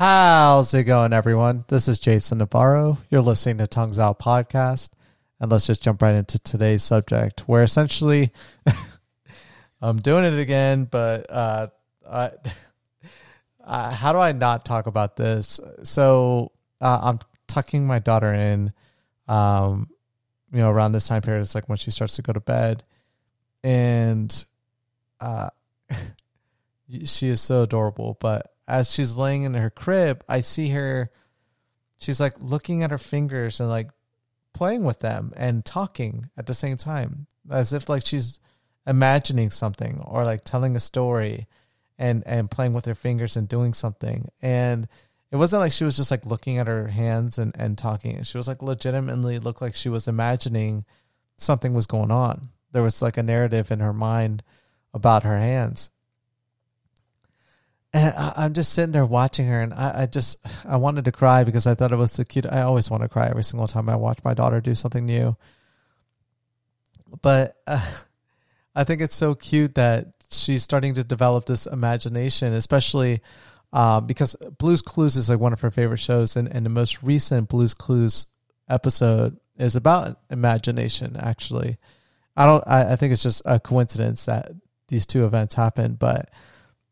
How's it going, everyone? This is Jason Navarro. You're listening to Tongues Out Podcast. And let's just jump right into today's subject, where essentially I'm doing it again, but uh, I, uh, how do I not talk about this? So uh, I'm tucking my daughter in, um, you know, around this time period. It's like when she starts to go to bed. And uh, she is so adorable, but as she's laying in her crib, I see her. She's like looking at her fingers and like playing with them and talking at the same time, as if like she's imagining something or like telling a story and and playing with her fingers and doing something. And it wasn't like she was just like looking at her hands and and talking. She was like legitimately looked like she was imagining something was going on. There was like a narrative in her mind about her hands and I, am just sitting there watching her, and I, I, just I wanted to cry because I thought it was the cute. I always want to cry every single time I watch my daughter do something new. But uh, I think it's so cute that she's starting to develop this imagination, especially uh, because Blue's Clues is like one of her favorite shows, and, and the most recent Blue's Clues episode is about imagination. Actually, I don't. I, I think it's just a coincidence that these two events happened, but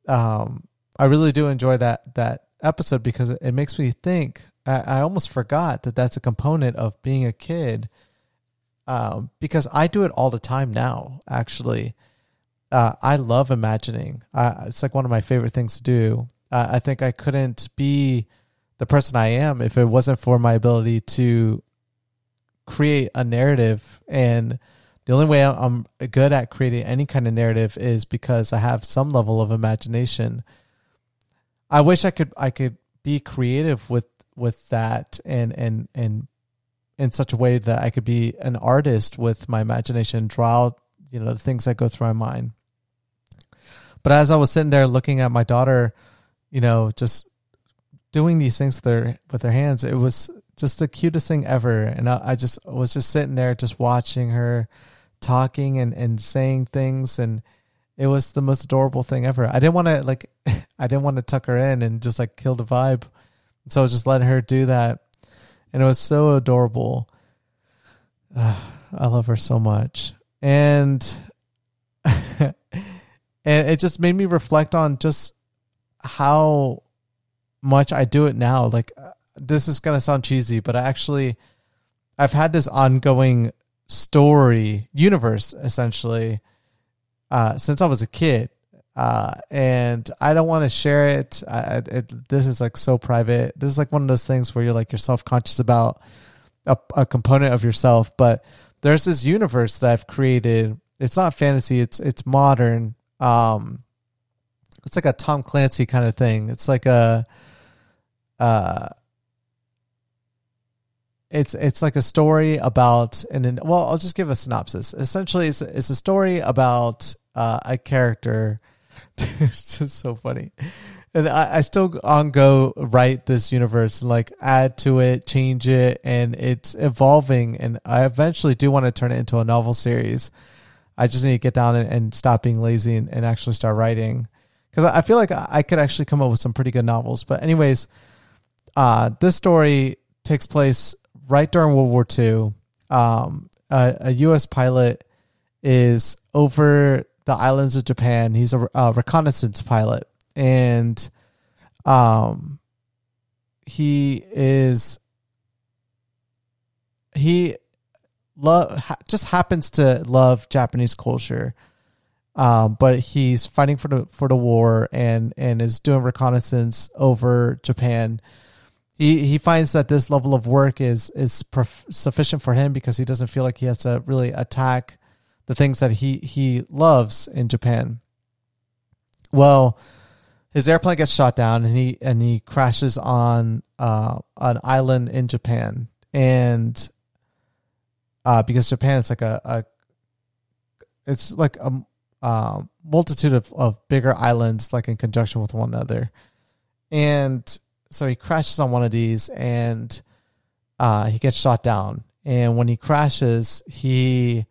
um, I really do enjoy that that episode because it, makes me think. I, I, almost forgot that that's a component of being a kid, um, because I do it all the time now. Actually, uh, I love imagining. Uh, it's like one of my favorite things to do. Uh, I think I couldn't be the person I am if it wasn't for my ability to create a narrative and the only way I'm good at creating any kind of narrative is because I have some level of imagination. I wish I could I could be creative with with that and and and in such a way that I could be an artist with my imagination, draw out, you know, the things that go through my mind. But as I was sitting there looking at my daughter, you know, just doing these things with their with her hands, it was just the cutest thing ever. And I, I just was just sitting there just watching her talking and, and saying things and it was the most adorable thing ever. I didn't want to like I didn't want to tuck her in and just like kill the vibe. So I was just letting her do that. And it was so adorable. Uh, I love her so much. And and it just made me reflect on just how much I do it now. Like uh, this is going to sound cheesy, but I actually I've had this ongoing story universe essentially uh, since I was a kid. Uh, and I don't want to share it. I, it. This is like so private. This is like one of those things where you're like you're self conscious about a, a component of yourself. But there's this universe that I've created. It's not fantasy. It's it's modern. Um, it's like a Tom Clancy kind of thing. It's like a, uh, it's it's like a story about and well I'll just give a synopsis. Essentially, it's it's a story about uh, a character. it's just so funny, and I, I still on go write this universe and like add to it, change it, and it's evolving. And I eventually do want to turn it into a novel series. I just need to get down and, and stop being lazy and, and actually start writing because I feel like I could actually come up with some pretty good novels. But anyways, uh, this story takes place right during World War II, um, a, a, U.S. pilot is over the islands of Japan. He's a, a reconnaissance pilot, and um, he is he love ha, just happens to love Japanese culture. Um, but he's fighting for the for the war and and is doing reconnaissance over Japan he he finds that this level of work is is sufficient for him because he doesn't feel like he has to really attack the things that he he loves in Japan. Well, his airplane gets shot down and he and he crashes on uh, an island in Japan and uh, because Japan is like a, a it's like a, a multitude of, of bigger islands like in conjunction with one another and so he crashes on one of these and uh, he gets shot down. And when he crashes, he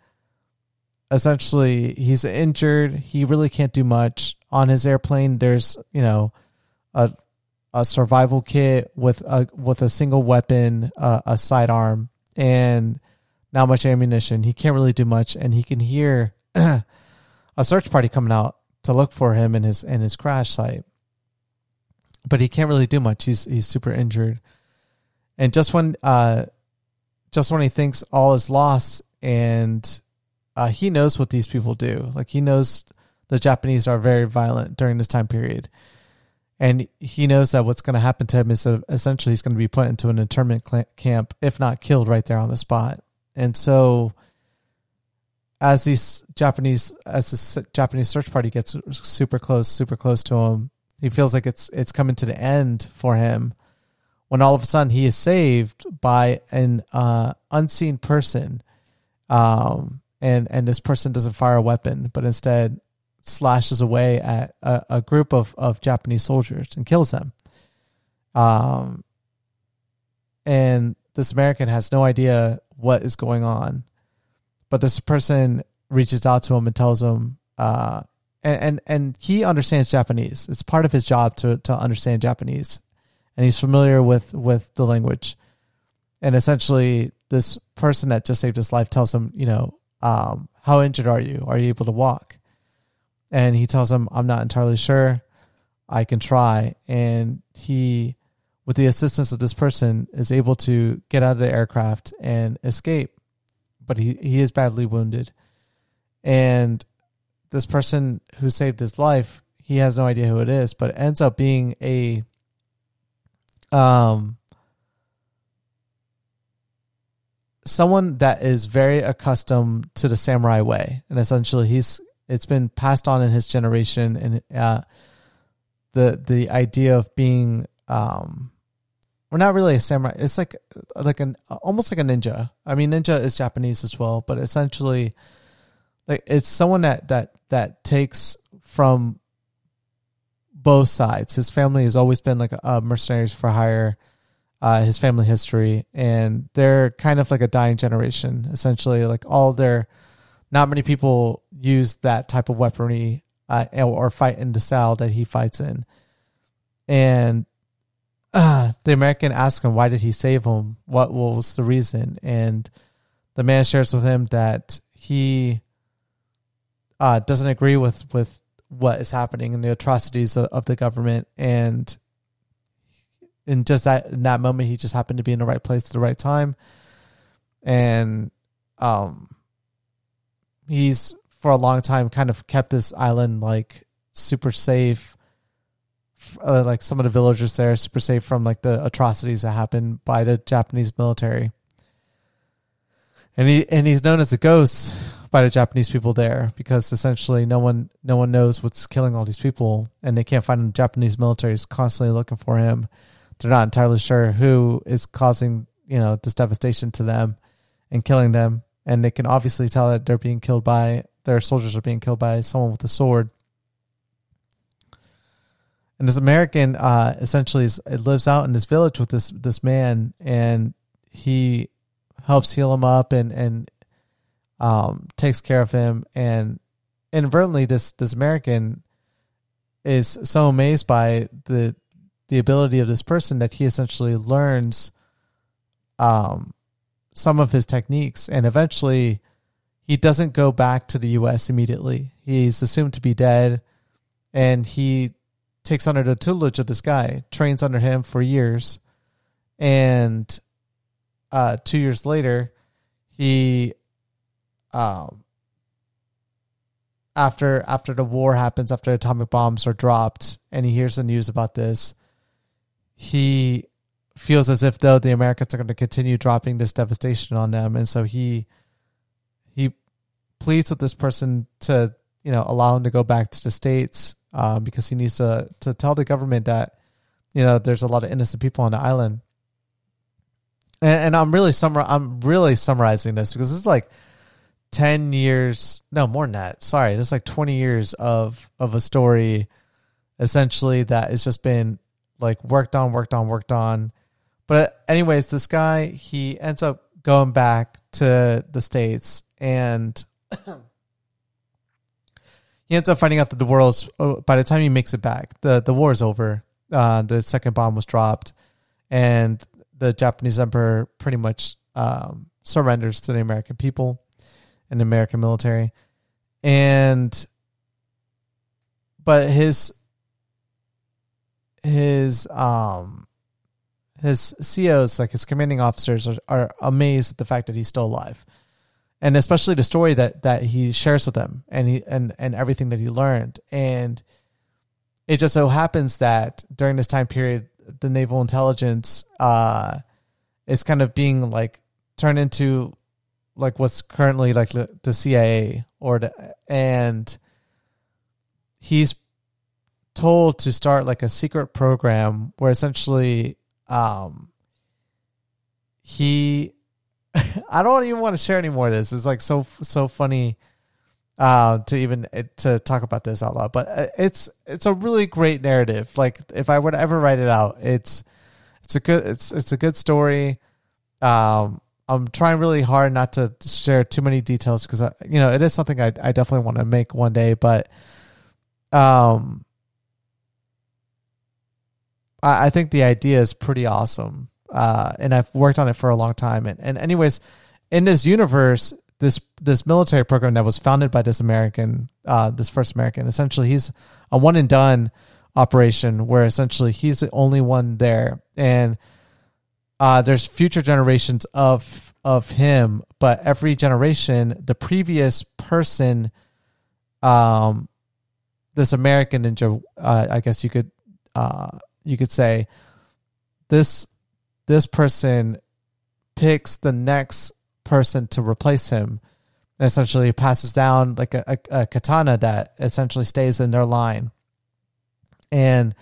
essentially he's injured. He really can't do much on his airplane. There's you know a a survival kit with a with a single weapon, uh, a sidearm, and not much ammunition. He can't really do much, and he can hear a search party coming out to look for him in his in his crash site. But he can't really do much. He's he's super injured, and just when uh, just when he thinks all is lost, and uh, he knows what these people do. Like he knows the Japanese are very violent during this time period and he knows that what's going to happen to him is essentially he's going to be put into an internment camp, if not killed right there on the spot. And so, as these Japanese, as this Japanese search party gets super close, super close to him, he feels like it's it's coming to the end for him. When all of a sudden he is saved by an uh, unseen person, um, and and this person doesn't fire a weapon, but instead slashes away at a, a group of, of Japanese soldiers and kills them. Um, and this American has no idea what is going on, but this person reaches out to him and tells him, uh, and, and and he understands Japanese. It's part of his job to to understand Japanese, and he's familiar with with the language. And essentially, this person that just saved his life tells him, you know, um, how injured are you? Are you able to walk? and he tells him, I'm not entirely sure. I can try. And he, with the assistance of this person, is able to get out of the aircraft and escape. But he, he is badly wounded. And this person who saved his life, he has no idea who it is, but it ends up being a um someone that is very accustomed to the samurai way. And essentially he's it's been passed on in his generation, and uh, the the idea of being um, we're not really a samurai. It's like like an almost like a ninja. I mean, ninja is Japanese as well, but essentially, like it's someone that that that takes from both sides. His family has always been like a, mercenaries for hire. Uh, his family history, and they're kind of like a dying generation. Essentially, like all their not many people use that type of weaponry uh, or fight in the style that he fights in. And uh, the American asks him, why did he save him? What was the reason? And the man shares with him that he uh, doesn't agree with, with what is happening and the atrocities of, of the government. And in just that, in that moment, he just happened to be in the right place at the right time. And, um, he's for a long time kind of kept this island like super safe. Uh, like some of the villagers there super safe from like the atrocities that happened by the Japanese military. And he and he's known as a ghost by the Japanese people there because essentially no one no one knows what's killing all these people and they can't find him. The Japanese military is constantly looking for him. They're not entirely sure who is causing, you know, this devastation to them and killing them and they can obviously tell that they're being killed by their soldiers are being killed by someone with a sword. And this American uh, essentially is, lives out in this village with this this man, and he helps heal him up and and um, takes care of him. And inadvertently, this this American is so amazed by the the ability of this person that he essentially learns um, some of his techniques and eventually he doesn't go back to the US immediately. He's assumed to be dead and he takes under the tutelage of this guy, trains under him for years. And uh, two years later, he um after after the war happens, after atomic bombs are dropped, and he hears the news about this, he feels as if though the Americans are going to continue dropping this devastation on them, and so he he pleads with this person to you know allow him to go back to the states um, because he needs to to tell the government that you know there's a lot of innocent people on the island. And, and I'm really summar I'm really summarizing this because it's like ten years, no more than that. Sorry, it's like twenty years of of a story, essentially that has just been like worked on, worked on, worked on. But anyways, this guy he ends up going back to the states and he ends up finding out that the world's oh, by the time he makes it back, the the war is over. Uh, the second bomb was dropped, and the Japanese emperor pretty much um, surrenders to the American people and the American military, and but his his um his COs like his commanding officers are, are amazed at the fact that he's still alive. And especially the story that that he shares with them and he and and everything that he learned. And it just so happens that during this time period the naval intelligence uh is kind of being like turned into like what's currently like the CIA or the and he's told to start like a secret program where essentially um he I don't even want to share any more of this. It's like so so funny uh, to even uh, to talk about this out loud. But uh, it's it's a really great narrative. Like if I were to ever write it out, it's it's a good it's it's a good story. Um, I'm trying really hard not to share too many details because you know it is something I I definitely want to make one day. But um, I, I think the idea is pretty awesome uh, and I've worked on it for a long time. And, and anyways, in this universe, this this military program that was founded by this American, uh, this first American, essentially he's a one and done operation where essentially he's the only one there, and uh, there's future generations of of him, but every generation, the previous person, um, this American ninja, uh, I guess you could uh, you could say this this person picks the next person to replace him. And essentially passes down like a, a, a, katana that essentially stays in their line. And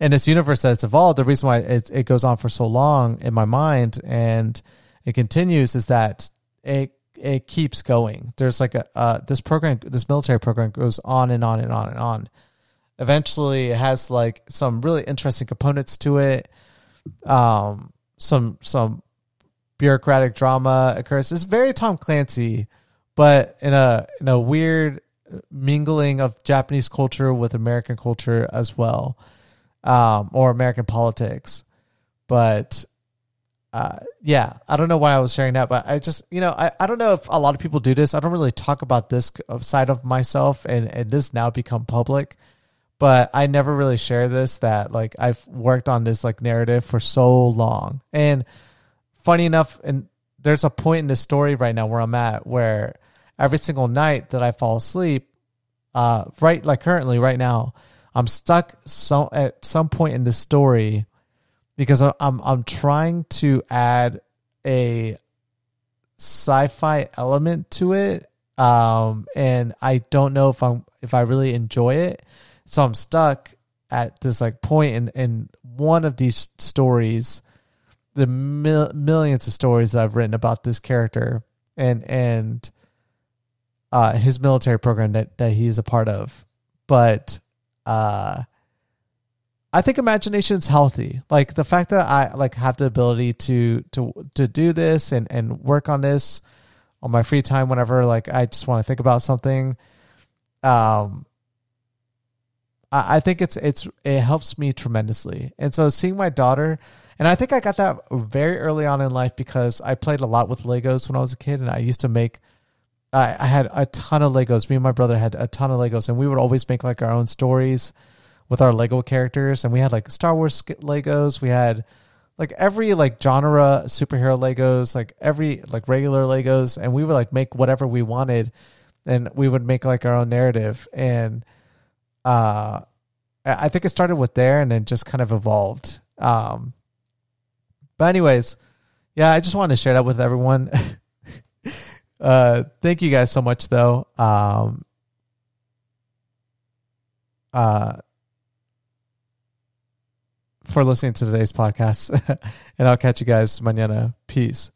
in this universe that's evolved the reason why it, it goes on for so long in my mind and it continues is that it it keeps going. There's like a uh, this program this military program goes on and on and on and on. Eventually it has like some really interesting components to it. Um some some bureaucratic drama occurs. It's very Tom Clancy, but in a in a weird mingling of Japanese culture with American culture as well, um, or American politics. But uh, yeah, I don't know why I was sharing that, but I just you know I, I don't know if a lot of people do this. I don't really talk about this side of myself, and and this now become public but I never really share this that like I've worked on this like narrative for so long. And funny enough, and there's a point in the story right now where I'm at where every single night that I fall asleep, uh, right like currently right now, I'm stuck so at some point in the story because I'm I'm trying to add a sci-fi element to it um and I don't know if I'm if I really enjoy it. So I'm stuck at this like point in in one of these stories, the mil- millions of stories I've written about this character and and uh, his military program that that he's a part of, but uh, I think imagination's healthy. Like the fact that I like have the ability to to to do this and and work on this on my free time whenever like I just want to think about something. Um, I think it's it's it helps me tremendously. And so seeing my daughter, and I think I got that very early on in life because I played a lot with Legos when I was a kid, and I used to make. I, I had a ton of Legos. Me and my brother had a ton of Legos, and we would always make like our own stories with our Lego characters. And we had like Star Wars Legos. We had like every like genre superhero Legos, like every like regular Legos, and we would like make whatever we wanted, and we would make like our own narrative and uh, I think it started with there and then just kind of evolved. Um, but anyways, yeah, I just wanted to share that with everyone. uh, thank you guys so much though. Um, uh, for listening to today's podcast and I'll catch you guys mañana. Peace.